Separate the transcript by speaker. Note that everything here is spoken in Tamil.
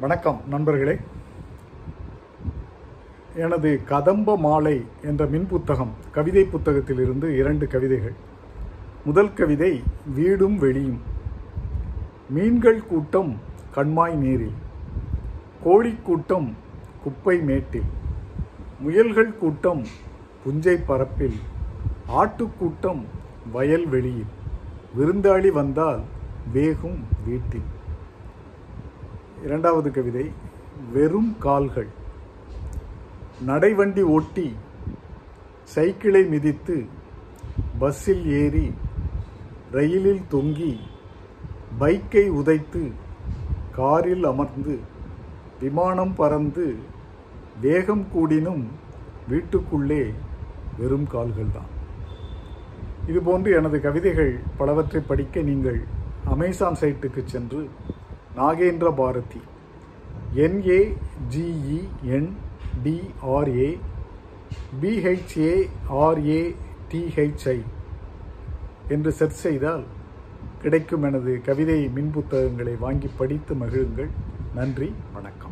Speaker 1: வணக்கம் நண்பர்களே. எனது கதம்ப மாலை என்ற மின் புத்தகம் கவிதை புத்தகத்திலிருந்து இரண்டு கவிதைகள். முதல் கவிதை வீடும் வெளியும். மீன்கள் கூட்டம் கண்மாய் நீரில். கோழிக் கூட்டம் குப்பை மேட்டில். முயல்கள் கூட்டம் புஞ்சை பரப்பில். ஆட்டுக்கூட்டம் வயல் வெளியில். விருந்தாளி வந்தால் வேகும் வீட்டில். இரண்டாவது கவிதை வெறும் கால்கள். நடைவண்டி ஓட்டி சைக்கிளை மிதித்து பஸ்ஸில் ஏறி ரயிலில் தொங்கி பைக்கை உதைத்து காரில் அமர்ந்து விமானம் பறந்து வேகம் கூடினும் வீட்டுக்குள்ளே வெறும் கால்கள்தான். இதுபோன்று எனது கவிதைகள் பலவற்றை படிக்க நீங்கள் அமேசான் சைட்டுக்கு சென்று Nagendra Bharathi N A G E N D R A B H A R A T H I என்று செர்ச் செய்தால் கிடைக்கும் எனது கவிதை மின் புத்தகங்களை வாங்கி படித்து மகிழுங்கள். நன்றி வணக்கம்.